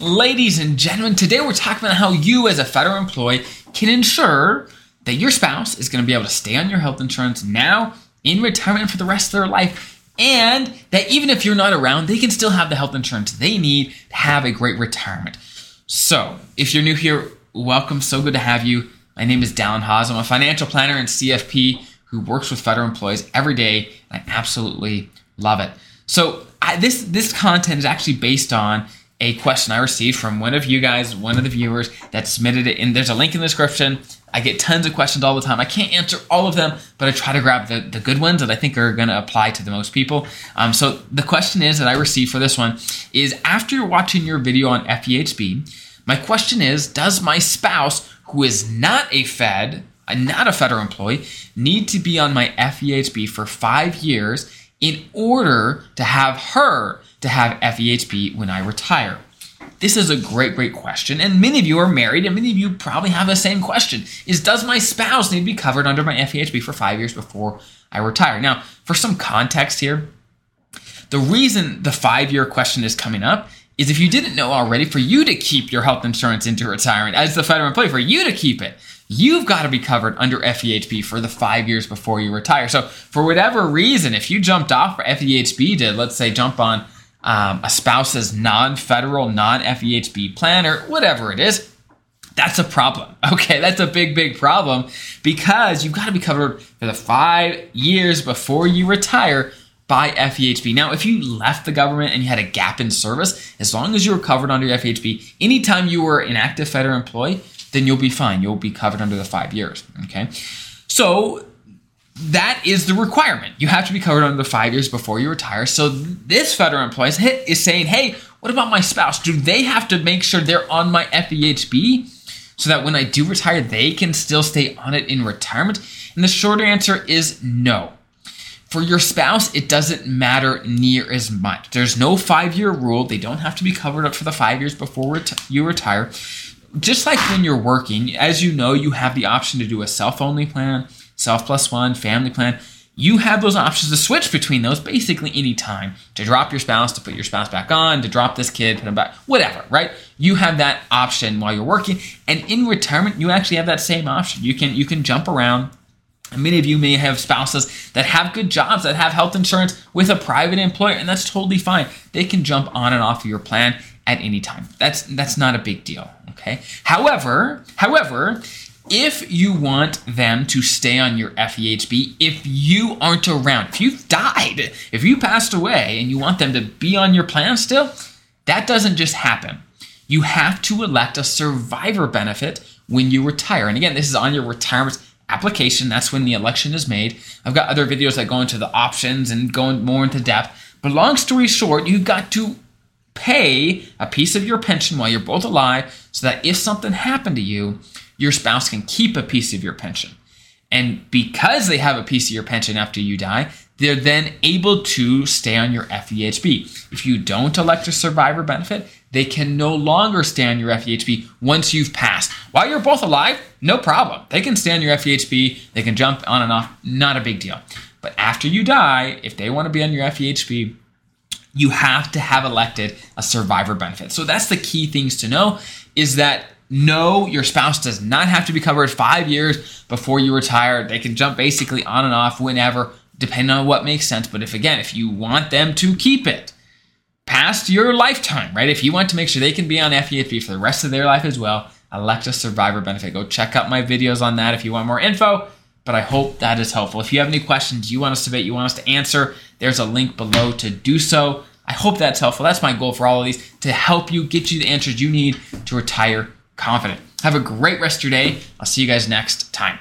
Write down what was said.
Ladies and gentlemen, today we're talking about how you, as a federal employee, can ensure that your spouse is going to be able to stay on your health insurance now, in retirement, for the rest of their life, and that even if you're not around, they can still have the health insurance they need to have a great retirement. So, if you're new here, welcome. So good to have you. My name is Dallin Haws. I'm a financial planner and CFP who works with federal employees every day, and I absolutely love it. So, I, this this content is actually based on a question I received from one of you guys, one of the viewers that submitted it. And there's a link in the description. I get tons of questions all the time. I can't answer all of them, but I try to grab the, the good ones that I think are going to apply to the most people. Um, so the question is that I received for this one is after watching your video on FEHB, my question is Does my spouse, who is not a Fed, uh, not a federal employee, need to be on my FEHB for five years in order to have her to have FEHB when I retire? This is a great, great question. And many of you are married, and many of you probably have the same question is does my spouse need to be covered under my FEHB for five years before I retire? Now, for some context here, the reason the five year question is coming up is if you didn't know already, for you to keep your health insurance into retirement as the federal employee, for you to keep it, you've got to be covered under FEHB for the five years before you retire. So, for whatever reason, if you jumped off or FEHB did, let's say, jump on um, a spouse's non federal, non FEHB plan, or whatever it is, that's a problem. Okay, that's a big, big problem because you've got to be covered for the five years before you retire by FEHB. Now, if you left the government and you had a gap in service, as long as you were covered under FEHB, anytime you were an active federal employee, then you'll be fine. You'll be covered under the five years. Okay, so that is the requirement. You have to be covered under five years before you retire. So this federal employee is saying, hey, what about my spouse? Do they have to make sure they're on my FEHB so that when I do retire, they can still stay on it in retirement? And the short answer is no. For your spouse, it doesn't matter near as much. There's no five year rule. They don't have to be covered up for the five years before you retire. Just like when you're working, as you know, you have the option to do a self only plan self plus one, family plan. You have those options to switch between those basically anytime to drop your spouse, to put your spouse back on, to drop this kid, put him back, whatever, right? You have that option while you're working. And in retirement, you actually have that same option. You can you can jump around. Many of you may have spouses that have good jobs, that have health insurance with a private employer, and that's totally fine. They can jump on and off of your plan at any time. That's that's not a big deal. Okay. However, however, if you want them to stay on your FEHB, if you aren't around, if you've died, if you passed away and you want them to be on your plan still, that doesn't just happen. You have to elect a survivor benefit when you retire. And again, this is on your retirement application. That's when the election is made. I've got other videos that go into the options and go more into depth. But long story short, you've got to pay a piece of your pension while you're both alive so that if something happened to you, your spouse can keep a piece of your pension. And because they have a piece of your pension after you die, they're then able to stay on your FEHB. If you don't elect a survivor benefit, they can no longer stay on your FEHB once you've passed. While you're both alive, no problem. They can stay on your FEHB, they can jump on and off, not a big deal. But after you die, if they want to be on your FEHB, you have to have elected a survivor benefit. So that's the key things to know is that no, your spouse does not have to be covered five years before you retire. They can jump basically on and off whenever, depending on what makes sense. But if, again, if you want them to keep it past your lifetime, right? If you want to make sure they can be on FEHB for the rest of their life as well, elect a survivor benefit. Go check out my videos on that if you want more info. But I hope that is helpful. If you have any questions you want us to debate, you want us to answer, there's a link below to do so. I hope that's helpful. That's my goal for all of these to help you get you the answers you need to retire confident. Have a great rest of your day. I'll see you guys next time.